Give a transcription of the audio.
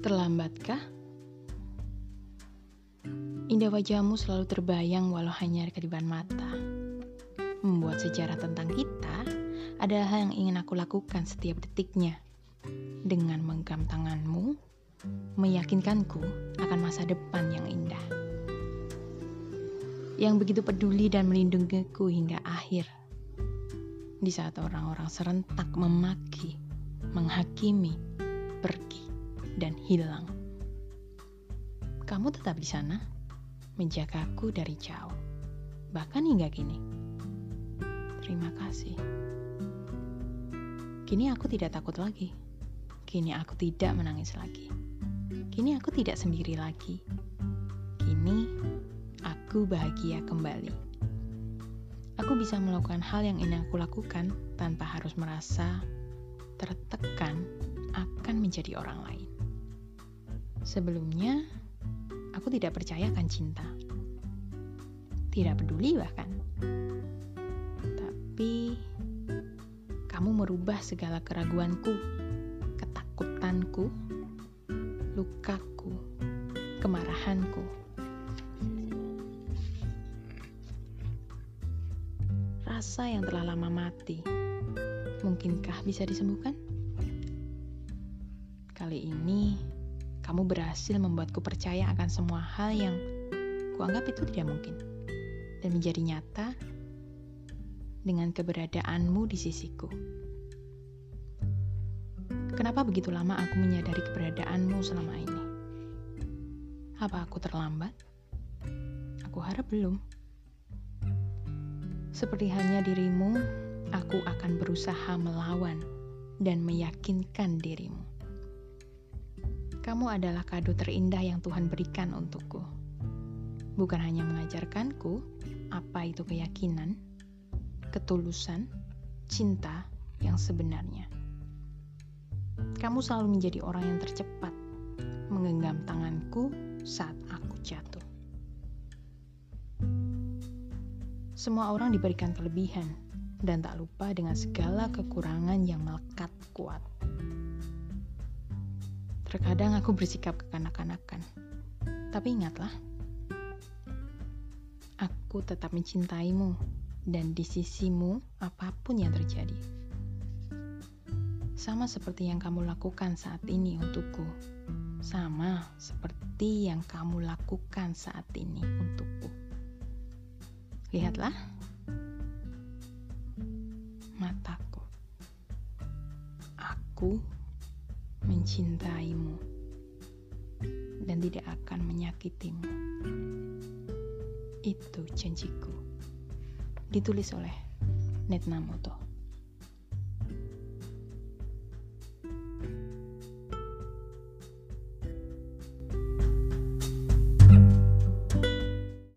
Terlambatkah? Indah wajahmu selalu terbayang walau hanya kedipan mata. Membuat sejarah tentang kita adalah hal yang ingin aku lakukan setiap detiknya. Dengan menggenggam tanganmu, meyakinkanku akan masa depan yang indah. Yang begitu peduli dan melindungiku hingga akhir. Di saat orang-orang serentak memaki, menghakimi, dan hilang. Kamu tetap di sana, menjagaku dari jauh, bahkan hingga kini. Terima kasih. Kini aku tidak takut lagi. Kini aku tidak menangis lagi. Kini aku tidak sendiri lagi. Kini aku bahagia kembali. Aku bisa melakukan hal yang ingin aku lakukan tanpa harus merasa tertekan akan menjadi orang lain. Sebelumnya, aku tidak percaya akan cinta. Tidak peduli bahkan. Tapi kamu merubah segala keraguanku, ketakutanku, lukaku, kemarahanku. Rasa yang telah lama mati, mungkinkah bisa disembuhkan? Kali ini, kamu berhasil membuatku percaya akan semua hal yang kuanggap itu tidak mungkin, dan menjadi nyata dengan keberadaanmu di sisiku. Kenapa begitu lama aku menyadari keberadaanmu selama ini? Apa aku terlambat? Aku harap belum. Seperti hanya dirimu, aku akan berusaha melawan dan meyakinkan dirimu. Kamu adalah kado terindah yang Tuhan berikan untukku. Bukan hanya mengajarkanku apa itu keyakinan, ketulusan, cinta yang sebenarnya. Kamu selalu menjadi orang yang tercepat menggenggam tanganku saat aku jatuh. Semua orang diberikan kelebihan dan tak lupa dengan segala kekurangan yang melekat kuat. Terkadang aku bersikap kekanak-kanakan, tapi ingatlah, aku tetap mencintaimu dan di sisimu apa pun yang terjadi sama seperti yang kamu lakukan saat ini untukku. Sama seperti yang kamu lakukan saat ini untukku. Lihatlah mataku. Aku mencintaimu dan tidak akan menyakitimu. Itu janjiku. Ditulis oleh Netnamoto.